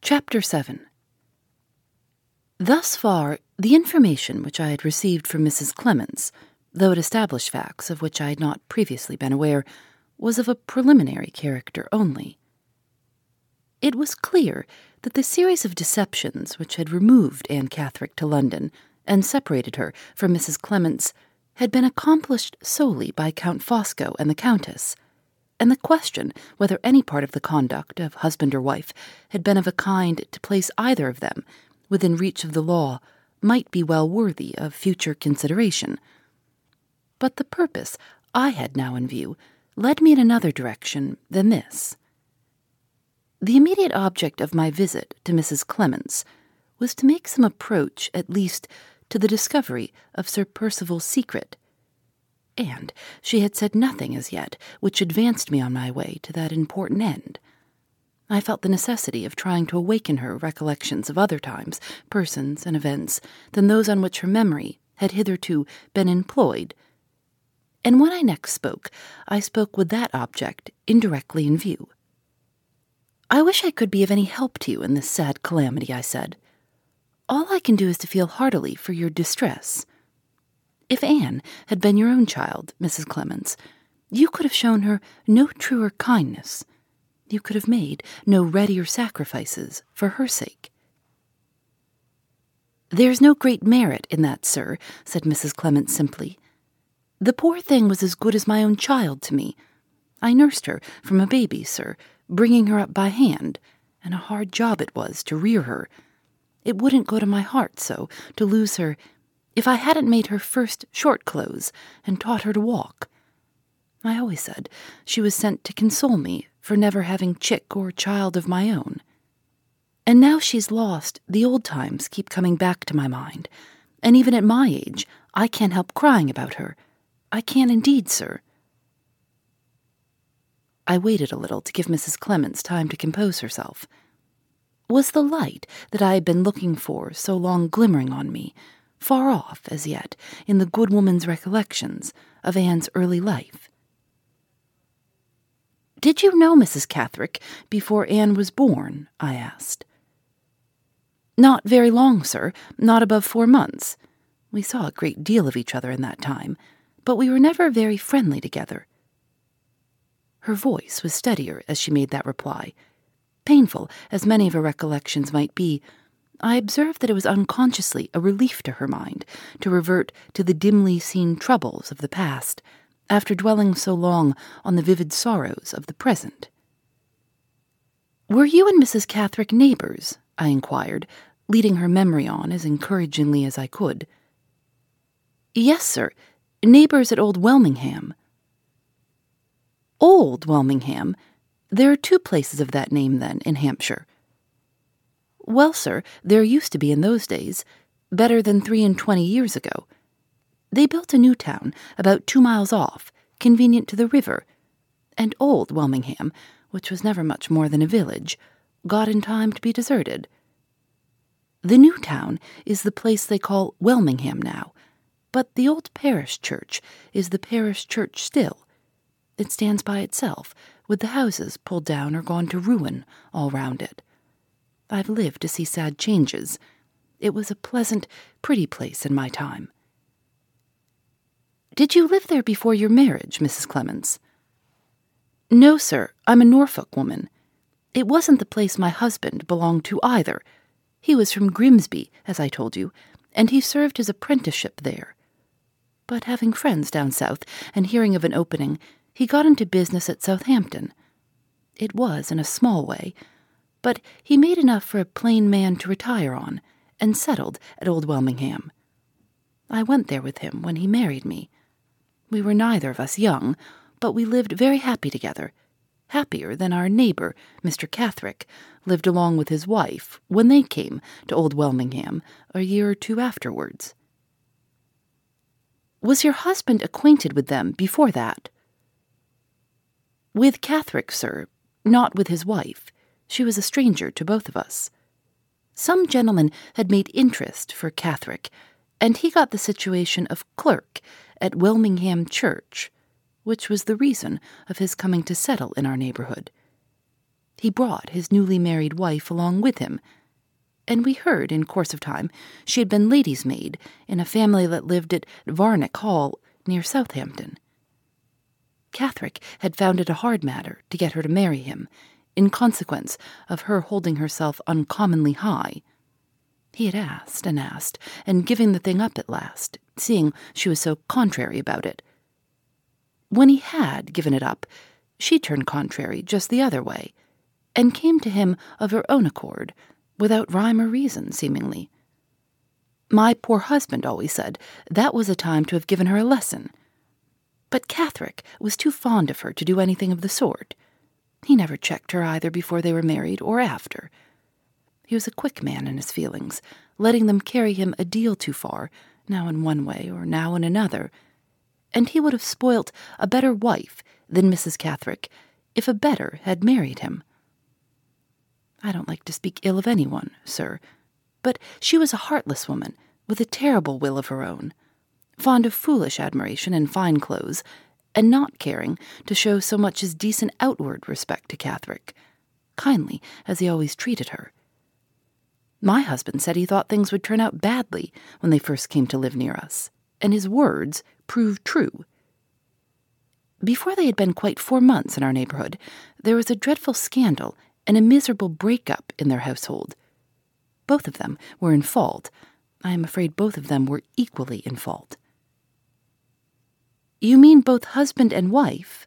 Chapter 7 Thus far, the information which I had received from Mrs. Clements, though it established facts of which I had not previously been aware, was of a preliminary character only. It was clear that the series of deceptions which had removed Anne Catherick to London and separated her from Mrs. Clements had been accomplished solely by Count Fosco and the Countess and the question whether any part of the conduct of husband or wife had been of a kind to place either of them within reach of the law might be well worthy of future consideration. But the purpose I had now in view led me in another direction than this. The immediate object of my visit to Mrs. Clements was to make some approach, at least, to the discovery of Sir Percival's secret and she had said nothing as yet which advanced me on my way to that important end. I felt the necessity of trying to awaken her recollections of other times, persons, and events than those on which her memory had hitherto been employed. And when I next spoke, I spoke with that object indirectly in view. I wish I could be of any help to you in this sad calamity, I said. All I can do is to feel heartily for your distress. If Anne had been your own child, Mrs. Clements, you could have shown her no truer kindness. You could have made no readier sacrifices for her sake. There's no great merit in that, sir, said Mrs. Clements simply. The poor thing was as good as my own child to me. I nursed her from a baby, sir, bringing her up by hand, and a hard job it was to rear her. It wouldn't go to my heart so to lose her if I hadn't made her first short clothes and taught her to walk. I always said she was sent to console me for never having chick or child of my own. And now she's lost, the old times keep coming back to my mind, and even at my age, I can't help crying about her. I can indeed, sir. I waited a little to give Mrs. Clements time to compose herself. Was the light that I had been looking for so long glimmering on me? Far off as yet in the good woman's recollections of Anne's early life. Did you know Mrs. Catherick before Anne was born? I asked. Not very long, sir, not above four months. We saw a great deal of each other in that time, but we were never very friendly together. Her voice was steadier as she made that reply. Painful as many of her recollections might be, I observed that it was unconsciously a relief to her mind to revert to the dimly seen troubles of the past after dwelling so long on the vivid sorrows of the present. Were you and Mrs. Catherick neighbors? I inquired, leading her memory on as encouragingly as I could. Yes, sir, neighbors at Old Welmingham. Old Welmingham? There are two places of that name, then, in Hampshire. Well, sir, there used to be in those days, better than three and twenty years ago. They built a new town about two miles off, convenient to the river, and old Welmingham, which was never much more than a village, got in time to be deserted. The new town is the place they call Welmingham now, but the old parish church is the parish church still. It stands by itself, with the houses pulled down or gone to ruin all round it. I've lived to see sad changes. It was a pleasant, pretty place in my time. Did you live there before your marriage, Mrs. Clements? No, sir. I'm a Norfolk woman. It wasn't the place my husband belonged to either. He was from Grimsby, as I told you, and he served his apprenticeship there. But having friends down south and hearing of an opening, he got into business at Southampton. It was in a small way, but he made enough for a plain man to retire on and settled at Old Welmingham. I went there with him when he married me. We were neither of us young, but we lived very happy together, happier than our neighbor, Mr. Catherick, lived along with his wife when they came to Old Welmingham a year or two afterwards. Was your husband acquainted with them before that? With Catherick, sir, not with his wife. She was a stranger to both of us. Some gentleman had made interest for Catherick, and he got the situation of clerk at Welmingham Church, which was the reason of his coming to settle in our neighborhood. He brought his newly married wife along with him, and we heard in course of time she had been lady's maid in a family that lived at Varneck Hall near Southampton. Catherick had found it a hard matter to get her to marry him, in consequence of her holding herself uncommonly high. He had asked and asked, and giving the thing up at last, seeing she was so contrary about it. When he had given it up, she turned contrary just the other way, and came to him of her own accord, without rhyme or reason, seemingly. My poor husband always said that was a time to have given her a lesson. But Catherick was too fond of her to do anything of the sort. He never checked her either before they were married or after. He was a quick man in his feelings, letting them carry him a deal too far, now in one way or now in another, and he would have spoilt a better wife than Mrs. Catherick if a better had married him. I don't like to speak ill of anyone, sir, but she was a heartless woman with a terrible will of her own, fond of foolish admiration and fine clothes, and not caring to show so much as decent outward respect to Catherick, kindly as he always treated her. My husband said he thought things would turn out badly when they first came to live near us, and his words proved true. Before they had been quite four months in our neighborhood, there was a dreadful scandal and a miserable break-up in their household. Both of them were in fault. I am afraid both of them were equally in fault. You mean both husband and wife?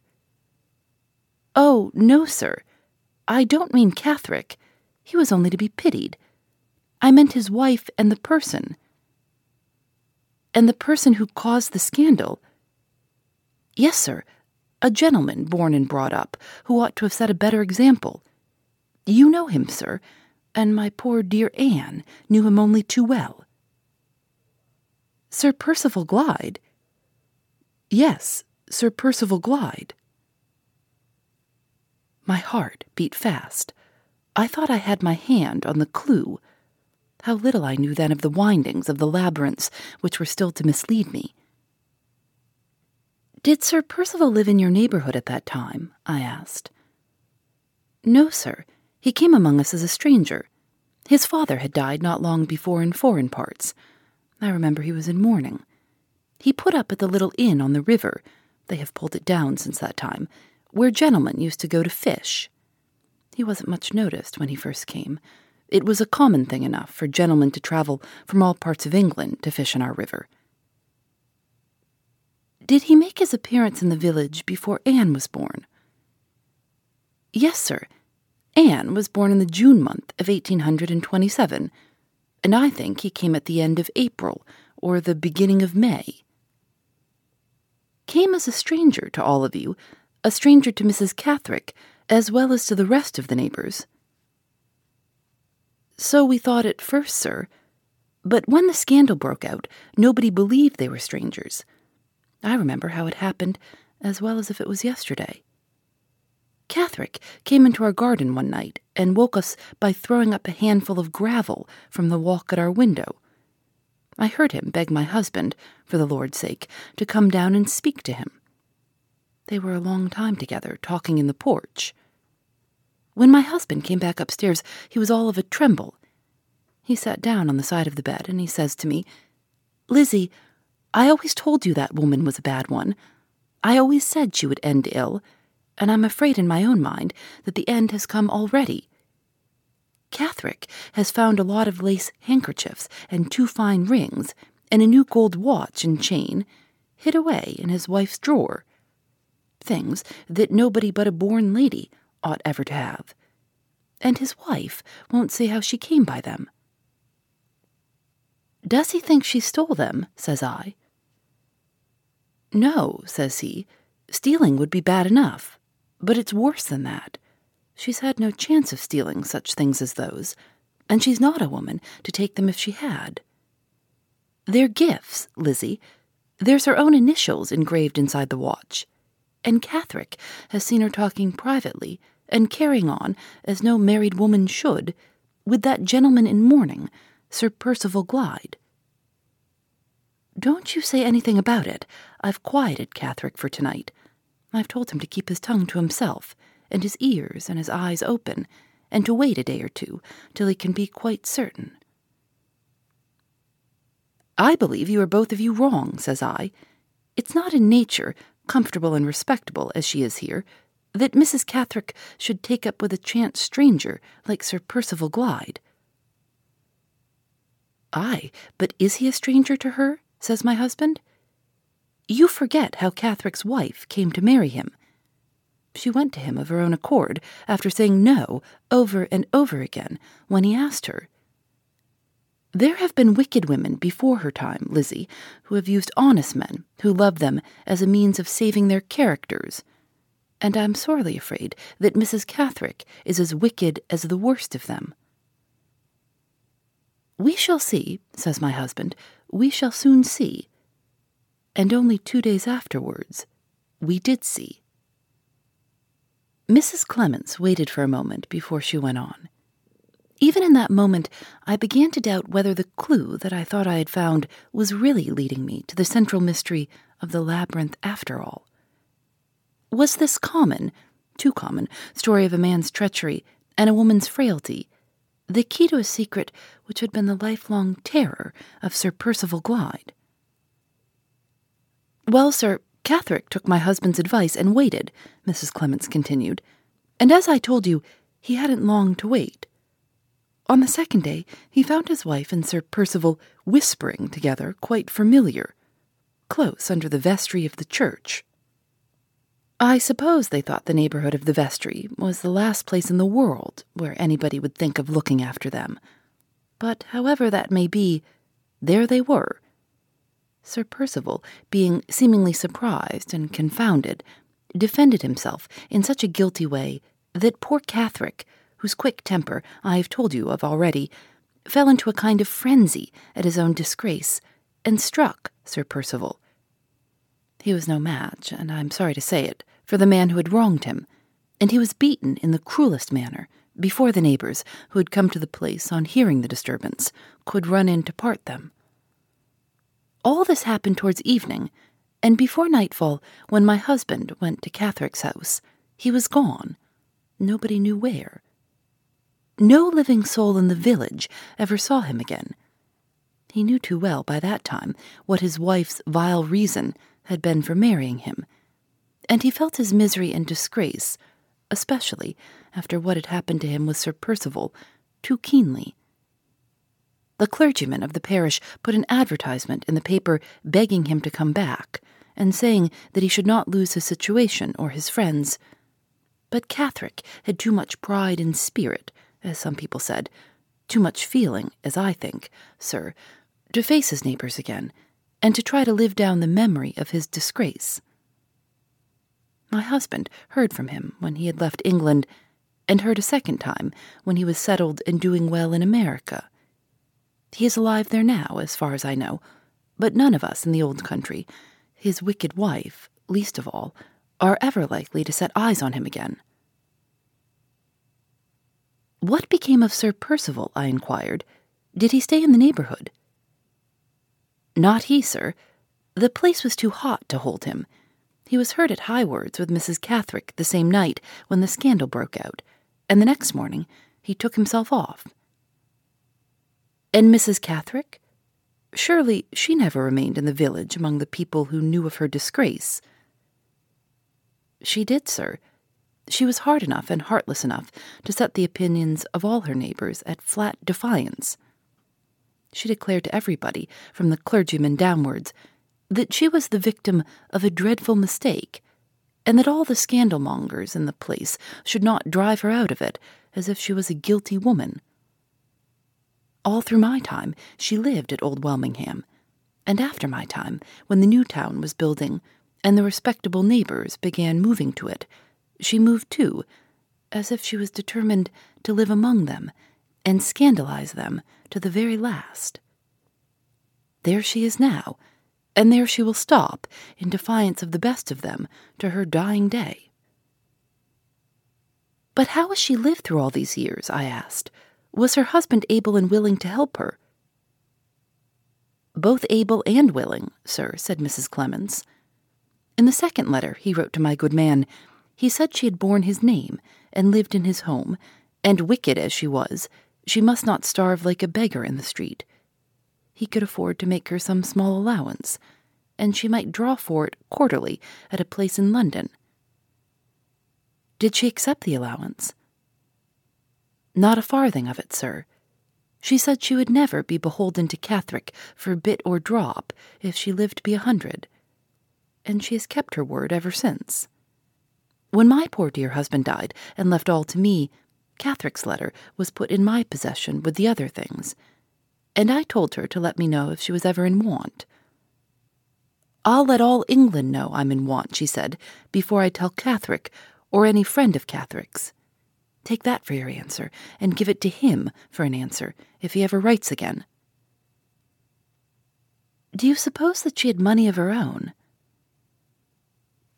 Oh, no, sir. I don't mean Catherick. He was only to be pitied. I meant his wife and the person and the person who caused the scandal. Yes, sir, a gentleman born and brought up, who ought to have set a better example. You know him, sir, and my poor dear Anne knew him only too well. Sir Percival Glyde? Yes, Sir Percival Glyde. My heart beat fast. I thought I had my hand on the clue how little I knew then of the windings of the labyrinths which were still to mislead me. Did Sir Percival live in your neighborhood at that time? I asked. No, sir. He came among us as a stranger. His father had died not long before in foreign parts. I remember he was in mourning. He put up at the little inn on the river they have pulled it down since that time where gentlemen used to go to fish. He wasn't much noticed when he first came, it was a common thing enough for gentlemen to travel from all parts of England to fish in our river. Did he make his appearance in the village before Anne was born? Yes, sir. Anne was born in the June month of 1827, and I think he came at the end of April or the beginning of May. Came as a stranger to all of you, a stranger to Mrs. Catherick, as well as to the rest of the neighbors. So we thought at first, sir. But when the scandal broke out, nobody believed they were strangers. I remember how it happened as well as if it was yesterday. Catherick came into our garden one night and woke us by throwing up a handful of gravel from the walk at our window. I heard him beg my husband, for the Lord's sake, to come down and speak to him. They were a long time together, talking in the porch. When my husband came back upstairs, he was all of a tremble. He sat down on the side of the bed and he says to me, Lizzie, I always told you that woman was a bad one. I always said she would end ill, and I'm afraid in my own mind that the end has come already. Catherick has found a lot of lace handkerchiefs and two fine rings and a new gold watch and chain hid away in his wife's drawer. Things that nobody but a born lady ought ever to have. And his wife won't say how she came by them. Does he think she stole them? says I. No, says he. Stealing would be bad enough, but it's worse than that. She's had no chance of stealing such things as those, and she's not a woman to take them if she had. They're gifts, Lizzie. There's her own initials engraved inside the watch. And Catherick has seen her talking privately and carrying on as no married woman should with that gentleman in mourning, Sir Percival Glyde. Don't you say anything about it. I've quieted Catherick for tonight. I've told him to keep his tongue to himself, and his ears and his eyes open, and to wait a day or two till he can be quite certain. I believe you are both of you wrong, says I. It's not in nature, comfortable and respectable as she is here, that Mrs. Catherick should take up with a chance stranger like Sir Percival Glyde. Ay, but is he a stranger to her? says my husband. You forget how Catherick's wife came to marry him. She went to him of her own accord after saying no over and over again when he asked her. There have been wicked women before her time, Lizzie, who have used honest men who love them as a means of saving their characters. And I'm sorely afraid that Mrs. Catherick is as wicked as the worst of them. We shall see, says my husband, we shall soon see. And only two days afterwards, we did see. Mrs. Clements waited for a moment before she went on. Even in that moment, I began to doubt whether the clue that I thought I had found was really leading me to the central mystery of the labyrinth after all. Was this common, too common, story of a man's treachery and a woman's frailty the key to a secret which had been the lifelong terror of Sir Percival Glyde? Well, sir, Catherick took my husband's advice and waited, Mrs. Clements continued, and as I told you, he hadn't long to wait. On the second day, he found his wife and Sir Percival whispering together, quite familiar, close under the vestry of the church. I suppose they thought the neighborhood of the vestry was the last place in the world where anybody would think of looking after them. But however that may be, there they were. Sir Percival, being seemingly surprised and confounded, defended himself in such a guilty way that poor Catherick, whose quick temper I have told you of already, fell into a kind of frenzy at his own disgrace, and struck Sir Percival. He was no match, and I am sorry to say it, for the man who had wronged him, and he was beaten in the cruelest manner before the neighbors who had come to the place on hearing the disturbance could run in to part them. All this happened towards evening, and before nightfall, when my husband went to Catherick's house, he was gone. Nobody knew where. No living soul in the village ever saw him again. He knew too well by that time what his wife's vile reason had been for marrying him, and he felt his misery and disgrace, especially after what had happened to him with Sir Percival, too keenly. The clergyman of the parish put an advertisement in the paper begging him to come back, and saying that he should not lose his situation or his friends. But Catherick had too much pride and spirit as some people said, too much feeling, as I think, sir, to face his neighbors again, and to try to live down the memory of his disgrace. My husband heard from him when he had left England, and heard a second time when he was settled and doing well in America. He is alive there now, as far as I know, but none of us in the old country, his wicked wife, least of all, are ever likely to set eyes on him again. What became of Sir Percival? I inquired. Did he stay in the neighborhood? Not he, sir. The place was too hot to hold him. He was heard at Highwards with Mrs. Catherick the same night when the scandal broke out, and the next morning he took himself off. And Mrs. Catherick? Surely she never remained in the village among the people who knew of her disgrace. She did, sir. She was hard enough and heartless enough to set the opinions of all her neighbors at flat defiance. She declared to everybody, from the clergyman downwards, that she was the victim of a dreadful mistake, and that all the scandalmongers in the place should not drive her out of it as if she was a guilty woman. All through my time, she lived at Old Welmingham, and after my time, when the new town was building and the respectable neighbors began moving to it, she moved too, as if she was determined to live among them and scandalize them to the very last. There she is now, and there she will stop in defiance of the best of them to her dying day. But how has she lived through all these years? I asked. Was her husband able and willing to help her? Both able and willing, sir, said Mrs. Clements. In the second letter he wrote to my good man, he said she had borne his name and lived in his home, and wicked as she was, she must not starve like a beggar in the street. He could afford to make her some small allowance, and she might draw for it quarterly at a place in London. Did she accept the allowance? Not a farthing of it, sir. She said she would never be beholden to Catherick for bit or drop if she lived to be a hundred, and she has kept her word ever since. When my poor dear husband died and left all to me, Catherick's letter was put in my possession with the other things, and I told her to let me know if she was ever in want. I'll let all England know I'm in want, she said, before I tell Catherick or any friend of Catherick's. Take that for your answer, and give it to him for an answer if he ever writes again. Do you suppose that she had money of her own?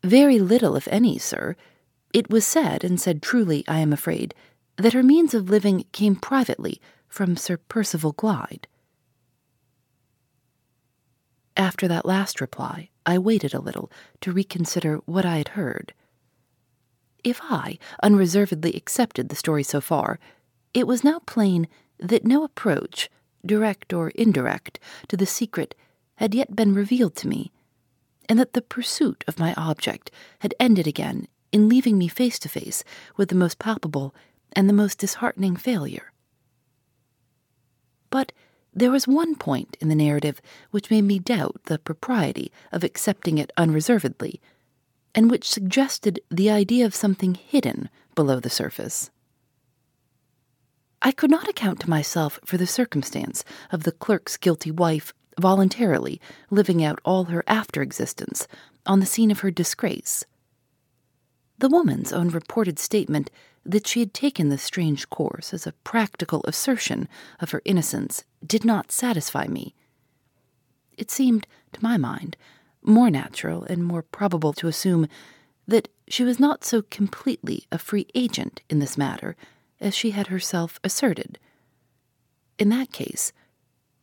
Very little, if any, sir. It was said, and said truly, I am afraid, that her means of living came privately from Sir Percival Glyde. After that last reply, I waited a little to reconsider what I had heard. If I unreservedly accepted the story so far, it was now plain that no approach, direct or indirect, to the secret had yet been revealed to me and that the pursuit of my object had ended again in leaving me face to face with the most palpable and the most disheartening failure. But there was one point in the narrative which made me doubt the propriety of accepting it unreservedly, and which suggested the idea of something hidden below the surface. I could not account to myself for the circumstance of the clerk's guilty wife voluntarily living out all her after existence on the scene of her disgrace. The woman's own reported statement that she had taken this strange course as a practical assertion of her innocence did not satisfy me. It seemed, to my mind, more natural and more probable to assume that she was not so completely a free agent in this matter as she had herself asserted. In that case,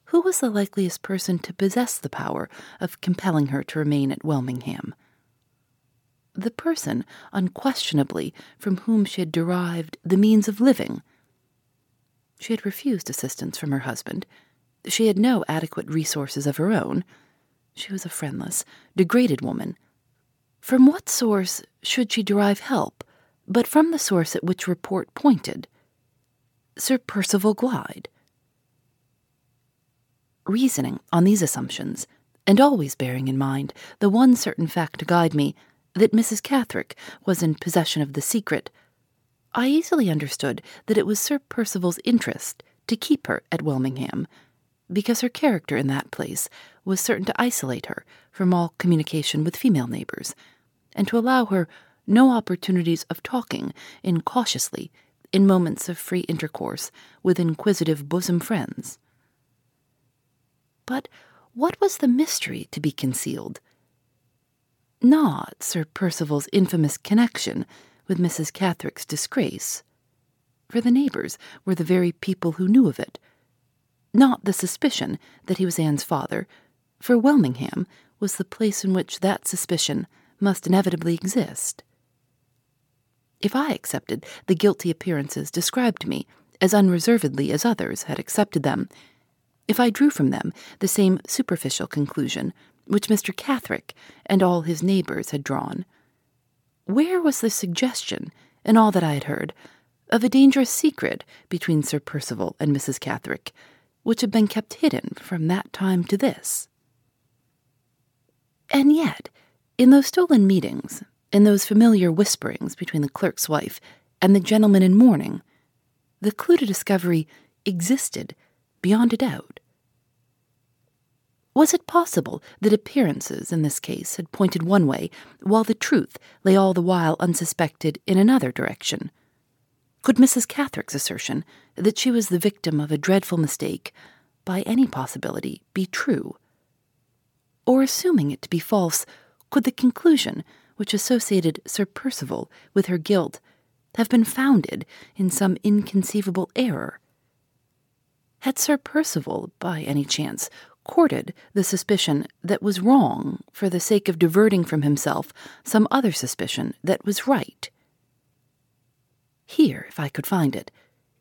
who was the likeliest person to possess the power of compelling her to remain at Welmingham? The person, unquestionably, from whom she had derived the means of living. She had refused assistance from her husband. She had no adequate resources of her own. She was a friendless, degraded woman. From what source should she derive help but from the source at which report pointed? Sir Percival Glyde reasoning on these assumptions, and always bearing in mind the one certain fact to guide me that Mrs. Catherick was in possession of the secret, I easily understood that it was Sir Percival's interest to keep her at Welmingham, because her character in that place was certain to isolate her from all communication with female neighbors, and to allow her no opportunities of talking incautiously in moments of free intercourse with inquisitive bosom friends. But what was the mystery to be concealed? Not Sir Percival's infamous connection with Mrs. Catherick's disgrace, for the neighbors were the very people who knew of it. Not the suspicion that he was Anne's father, for Welmingham was the place in which that suspicion must inevitably exist. If I accepted the guilty appearances described to me as unreservedly as others had accepted them, if I drew from them the same superficial conclusion which Mr. Catherick and all his neighbors had drawn. Where was the suggestion, in all that I had heard, of a dangerous secret between Sir Percival and Mrs. Catherick, which had been kept hidden from that time to this? And yet, in those stolen meetings, In those familiar whisperings between the clerk's wife and the gentleman in mourning, the clue to discovery existed beyond a doubt. Was it possible that appearances in this case had pointed one way, while the truth lay all the while unsuspected in another direction? Could Mrs. Catherick's assertion that she was the victim of a dreadful mistake, by any possibility, be true? Or, assuming it to be false, could the conclusion which associated Sir Percival with her guilt have been founded in some inconceivable error? Had Sir Percival, by any chance, courted the suspicion that was wrong for the sake of diverting from himself some other suspicion that was right? Here, if I could find it,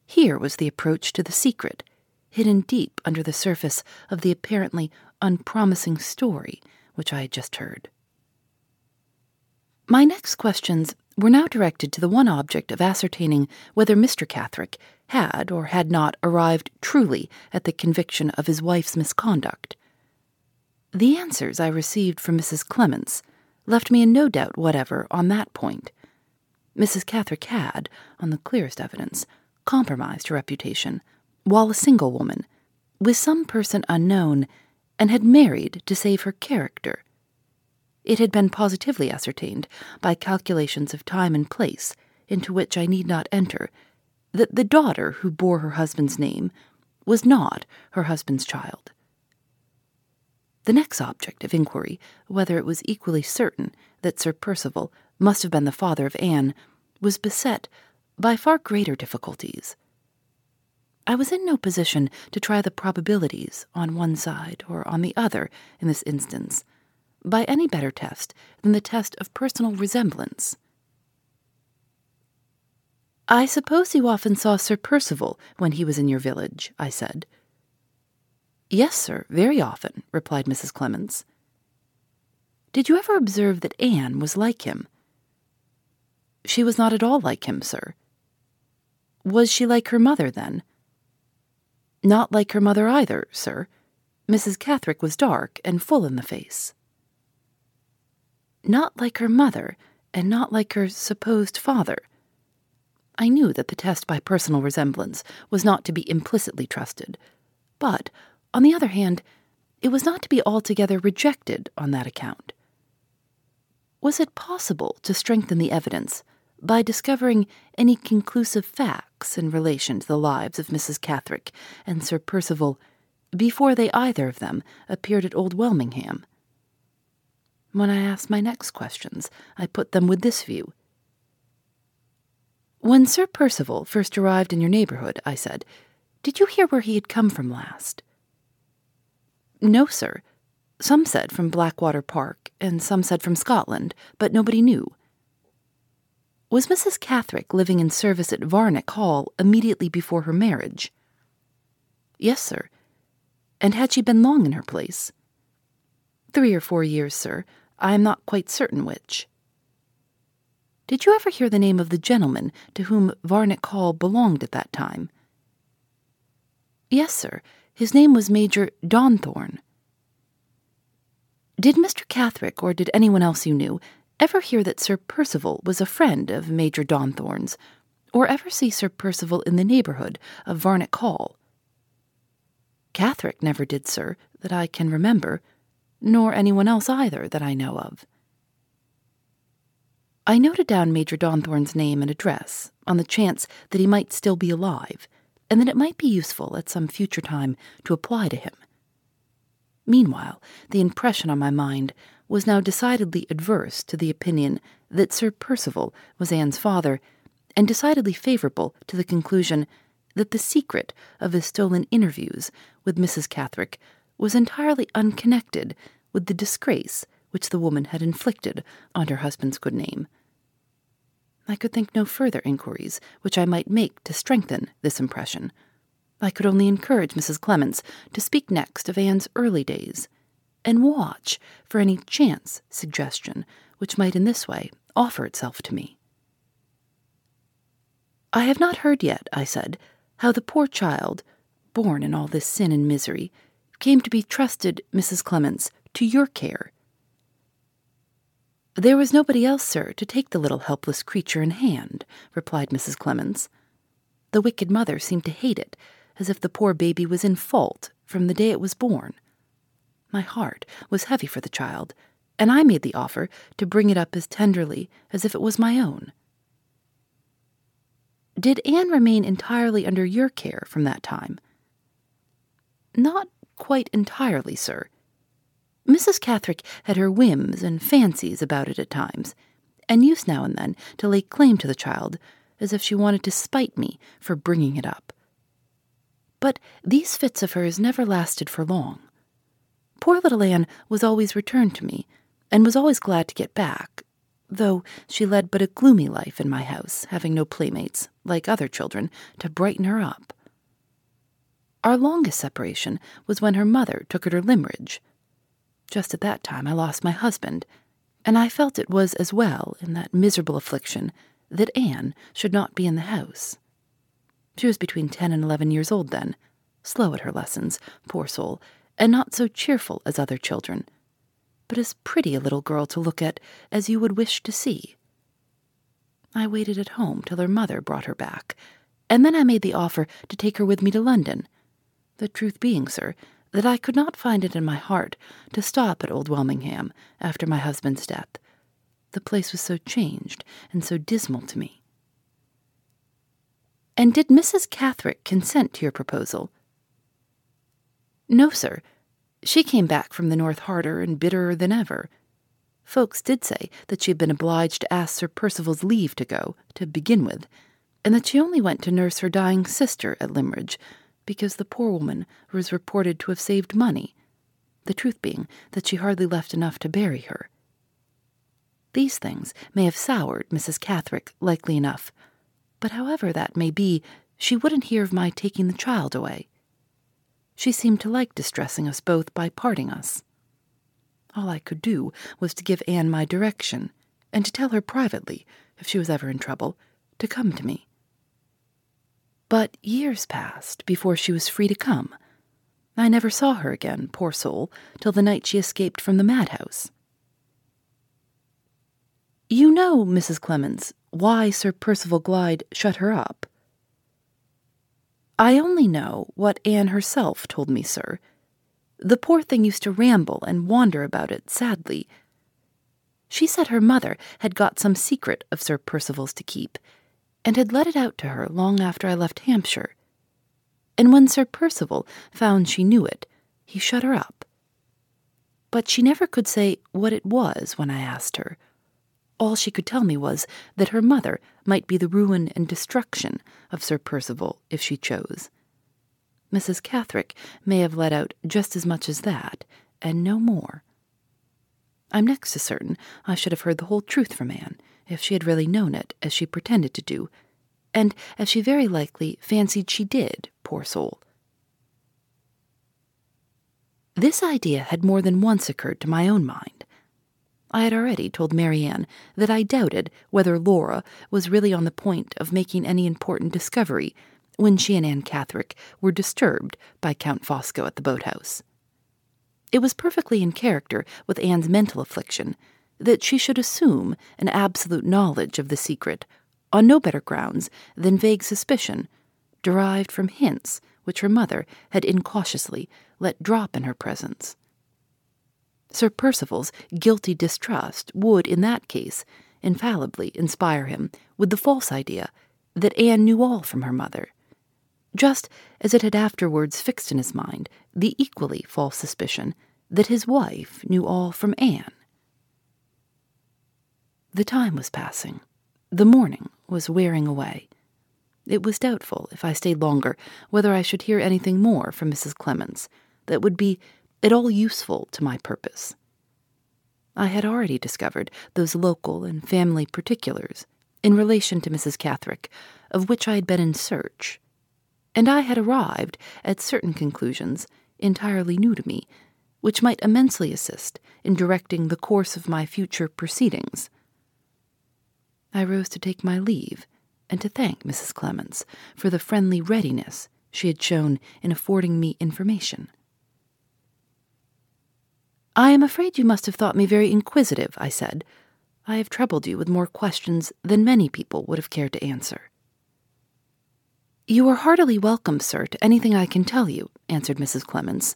here was the approach to the secret, hidden deep under the surface of the apparently unpromising story which I had just heard. My next questions were now directed to the one object of ascertaining whether Mr. Catherick had or had not arrived truly at the conviction of his wife's misconduct. The answers I received from Mrs. Clements left me in no doubt whatever on that point. Mrs. Catherick had, on the clearest evidence, compromised her reputation, while a single woman, with some person unknown, and had married to save her character. It had been positively ascertained by calculations of time and place, into which I need not enter, that the daughter who bore her husband's name was not her husband's child. The next object of inquiry, whether it was equally certain that Sir Percival must have been the father of Anne, was beset by far greater difficulties. I was in no position to try the probabilities on one side or on the other in this instance by any better test than the test of personal resemblance. I suppose you often saw Sir Percival when he was in your village, I said. Yes, sir, very often, replied Mrs. Clements. Did you ever observe that Anne was like him? She was not at all like him, sir. Was she like her mother, then? Not like her mother either, sir. Mrs. Catherick was dark and full in the face. Not like her mother, and not like her supposed father. I knew that the test by personal resemblance was not to be implicitly trusted, but, on the other hand, it was not to be altogether rejected on that account. Was it possible to strengthen the evidence by discovering any conclusive facts in relation to the lives of Mrs. Catherick and Sir Percival before they either of them appeared at Old Welmingham. When I asked my next questions, I put them with this view. When Sir Percival first arrived in your neighborhood, I said, did you hear where he had come from last? No, sir. Some said from Blackwater Park, and some said from Scotland, but nobody knew. Was Mrs. Catherick living in service at Varneck Hall immediately before her marriage? Yes, sir. And had she been long in her place? Three or four years, sir. I am not quite certain which. Did you ever hear the name of the gentleman to whom Varneck Hall belonged at that time? Yes, sir. His name was Major Donthorne. Did Mr. Catherick, or did anyone else you knew, ever hear that Sir Percival was a friend of Major Donthorne's, or ever see Sir Percival in the neighborhood of Varneck Hall? Catherick never did, sir, that I can remember, nor anyone else either that I know of. I noted down Major Donthorne's name and address on the chance that he might still be alive, and that it might be useful at some future time to apply to him. Meanwhile, the impression on my mind was now decidedly adverse to the opinion that Sir Percival was Anne's father, and decidedly favorable to the conclusion that the secret of his stolen interviews with Mrs. Catherick was entirely unconnected with the disgrace which the woman had inflicted on her husband's good name. I could think no further inquiries which I might make to strengthen this impression. I could only encourage Mrs. Clements to speak next of Anne's early days, and watch for any chance suggestion which might in this way offer itself to me. I have not heard yet, I said, how the poor child, born in all this sin and misery, came to be trusted, Mrs. Clements, to your care. There was nobody else, sir, to take the little helpless creature in hand, replied Mrs. Clements. The wicked mother seemed to hate it, as if the poor baby was in fault from the day it was born. My heart was heavy for the child, and I made the offer to bring it up as tenderly as if it was my own. Did Anne remain entirely under your care from that time? Not quite entirely, sir. Mrs. Catherick had her whims and fancies about it at times, and used now and then to lay claim to the child, as if she wanted to spite me for bringing it up. But these fits of hers never lasted for long. Poor little Anne was always returned to me, and was always glad to get back, though she led but a gloomy life in my house, having no playmates, like other children, to brighten her up. Our longest separation was when her mother took her to Limmeridge, just at that time I lost my husband, and I felt it was as well in that miserable affliction that Anne should not be in the house. She was between ten and eleven years old then, slow at her lessons, poor soul, and not so cheerful as other children, but as pretty a little girl to look at as you would wish to see. I waited at home till her mother brought her back, and then I made the offer to take her with me to London. The truth being, sir, that I could not find it in my heart to stop at Old Welmingham after my husband's death. The place was so changed and so dismal to me. And did Mrs. Catherick consent to your proposal? No, sir. She came back from the North harder and bitterer than ever. Folks did say that she had been obliged to ask Sir Percival's leave to go, to begin with, and that she only went to nurse her dying sister at Limmeridge, because the poor woman was reported to have saved money, the truth being that she hardly left enough to bury her. These things may have soured Mrs. Catherick, likely enough, but however that may be, she wouldn't hear of my taking the child away. She seemed to like distressing us both by parting us. All I could do was to give Anne my direction, and to tell her privately, if she was ever in trouble, to come to me. But years passed before she was free to come. I never saw her again, poor soul, till the night she escaped from the madhouse. You know, Mrs. Clements, why Sir Percival Glyde shut her up. I only know what Anne herself told me, sir. The poor thing used to ramble and wander about it sadly. She said her mother had got some secret of Sir Percival's to keep, and had let it out to her long after I left Hampshire. And when Sir Percival found she knew it, he shut her up. But she never could say what it was when I asked her. All she could tell me was that her mother might be the ruin and destruction of Sir Percival if she chose. Mrs. Catherick may have let out just as much as that, and no more. I'm next to certain I should have heard the whole truth from Anne if she had really known it, as she pretended to do, and as she very likely fancied she did, poor soul. This idea had more than once occurred to my own mind. I had already told Marian that I doubted whether Laura was really on the point of making any important discovery when she and Anne Catherick were disturbed by Count Fosco at the boathouse. It was perfectly in character with Anne's mental affliction that she should assume an absolute knowledge of the secret on no better grounds than vague suspicion derived from hints which her mother had incautiously let drop in her presence. Sir Percival's guilty distrust would, in that case, infallibly inspire him with the false idea that Anne knew all from her mother, just as it had afterwards fixed in his mind the equally false suspicion that his wife knew all from Anne. The time was passing. The morning was wearing away. It was doubtful, if I stayed longer, whether I should hear anything more from Mrs. Clements that would be at all useful to my purpose. I had already discovered those local and family particulars in relation to Mrs. Catherick, of which I had been in search, and I had arrived at certain conclusions entirely new to me, which might immensely assist in directing the course of my future proceedings. I rose to take my leave and to thank Mrs. Clements for the friendly readiness she had shown in affording me information. I am afraid you must have thought me very inquisitive, I said, I have troubled you with more questions than many people would have cared to answer. You are heartily welcome, sir, to anything I can tell you, answered Mrs. Clements.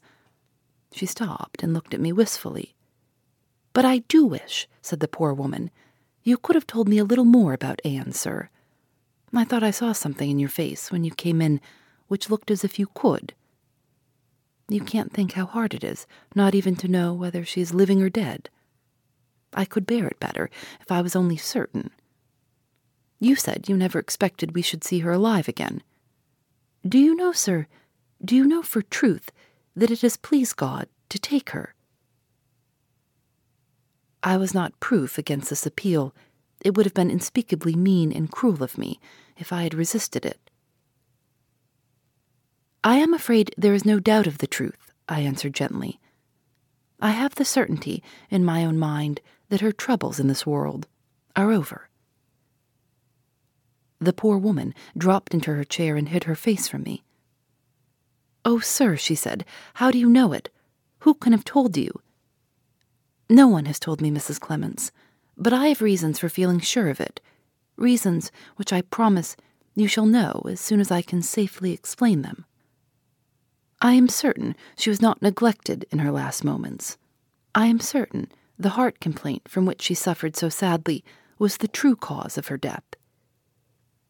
She stopped and looked at me wistfully. But I do wish, said the poor woman, you could have told me a little more about Anne, sir. I thought I saw something in your face when you came in which looked as if you could. You can't think how hard it is, not even to know whether she is living or dead. I could bear it better if I was only certain. You said you never expected we should see her alive again. Do you know, sir, do you know for truth that it has pleased God to take her? I was not proof against this appeal. It would have been unspeakably mean and cruel of me if I had resisted it. I am afraid there is no doubt of the truth, I answered gently. I have the certainty in my own mind that her troubles in this world are over. The poor woman dropped into her chair and hid her face from me. Oh, sir, she said, how do you know it? Who can have told you? No one has told me, Mrs. Clements, but I have reasons for feeling sure of it, reasons which I promise you shall know as soon as I can safely explain them. I am certain she was not neglected in her last moments. I am certain the heart complaint from which she suffered so sadly was the true cause of her death.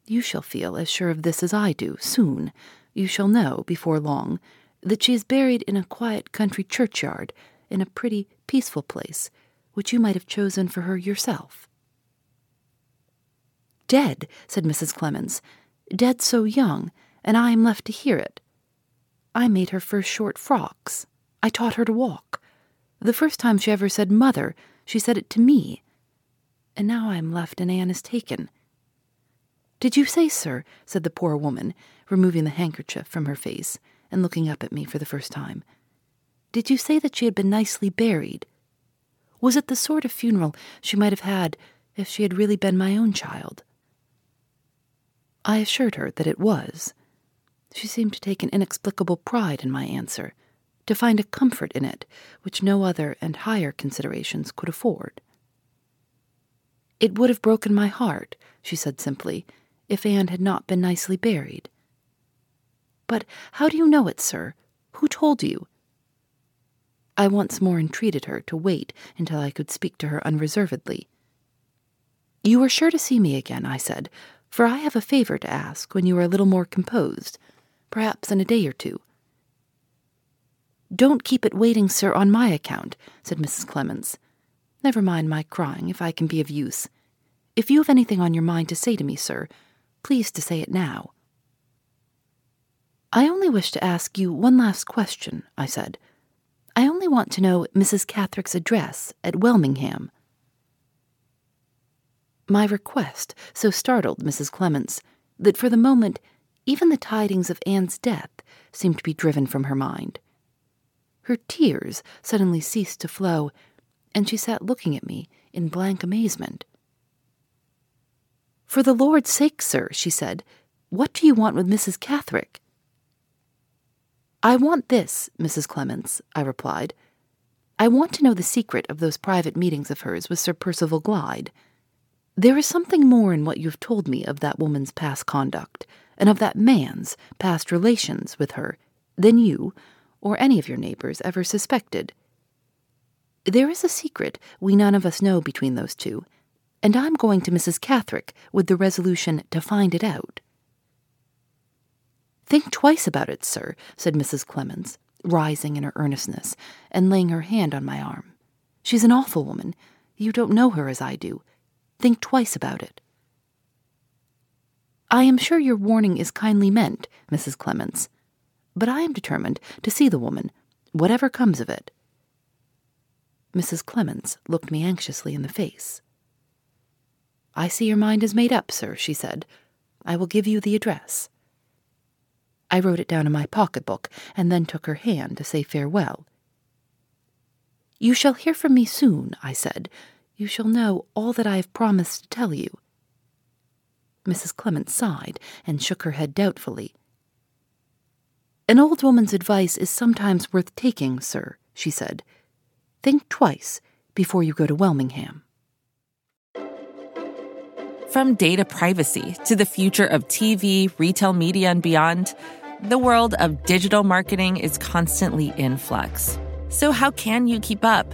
You shall feel as sure of this as I do soon. You shall know, before long, that she is buried in a quiet country churchyard in a pretty, peaceful place, which you might have chosen for her yourself. Dead, said Mrs. Clements, dead so young, and I am left to hear it. I made her first short frocks. I taught her to walk. The first time she ever said mother, she said it to me. And now I am left and Anne is taken. Did you say, sir, said the poor woman, removing the handkerchief from her face and looking up at me for the first time, did you say that she had been nicely buried? Was it the sort of funeral she might have had if she had really been my own child? I assured her that it was she seemed to take an inexplicable pride in my answer, to find a comfort in it which no other and higher considerations could afford. It would have broken my heart, she said simply, if Anne had not been nicely buried. But how do you know it, sir? Who told you? I once more entreated her to wait until I could speak to her unreservedly. You are sure to see me again, I said, for I have a favor to ask when you are a little more composed perhaps in a day or two. Don't keep it waiting, sir, on my account, said Mrs. Clements. Never mind my crying, if I can be of use. If you have anything on your mind to say to me, sir, please to say it now. I only wish to ask you one last question, I said. I only want to know Mrs. Catherick's address at Welmingham. My request so startled Mrs. Clements that for the moment even the tidings of Anne's death seemed to be driven from her mind. Her tears suddenly ceased to flow, and she sat looking at me in blank amazement. For the Lord's sake, sir, she said, what do you want with Mrs. Catherick? I want this, Mrs. Clements, I replied. I want to know the secret of those private meetings of hers with Sir Percival Glyde. There is something more in what you have told me of that woman's past conduct and of that man's past relations with her than you or any of your neighbors ever suspected. There is a secret we none of us know between those two, and I'm going to Mrs. Catherick with the resolution to find it out. Think twice about it, sir, said Mrs. Clements, rising in her earnestness and laying her hand on my arm. She's an awful woman. You don't know her as I do. Think twice about it. I am sure your warning is kindly meant, Mrs. Clements, but I am determined to see the woman, whatever comes of it. Mrs. Clements looked me anxiously in the face. I see your mind is made up, sir, she said. I will give you the address. I wrote it down in my pocketbook and then took her hand to say farewell. You shall hear from me soon, I said. You shall know all that I have promised to tell you. Mrs. Clements sighed and shook her head doubtfully. An old woman's advice is sometimes worth taking, sir, she said. Think twice before you go to Welmingham. From data privacy to the future of TV, retail media, and beyond, the world of digital marketing is constantly in flux. So, how can you keep up?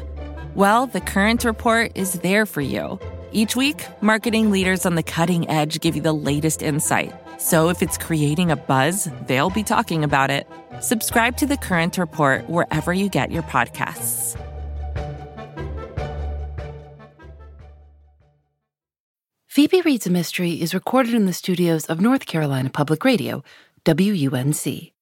Well, the Current Report is there for you. Each week, marketing leaders on the cutting edge give you the latest insight. So, if it's creating a buzz, they'll be talking about it. Subscribe to the Current Report wherever you get your podcasts. Phoebe Reads a Mystery is recorded in the studios of North Carolina Public Radio, WUNC.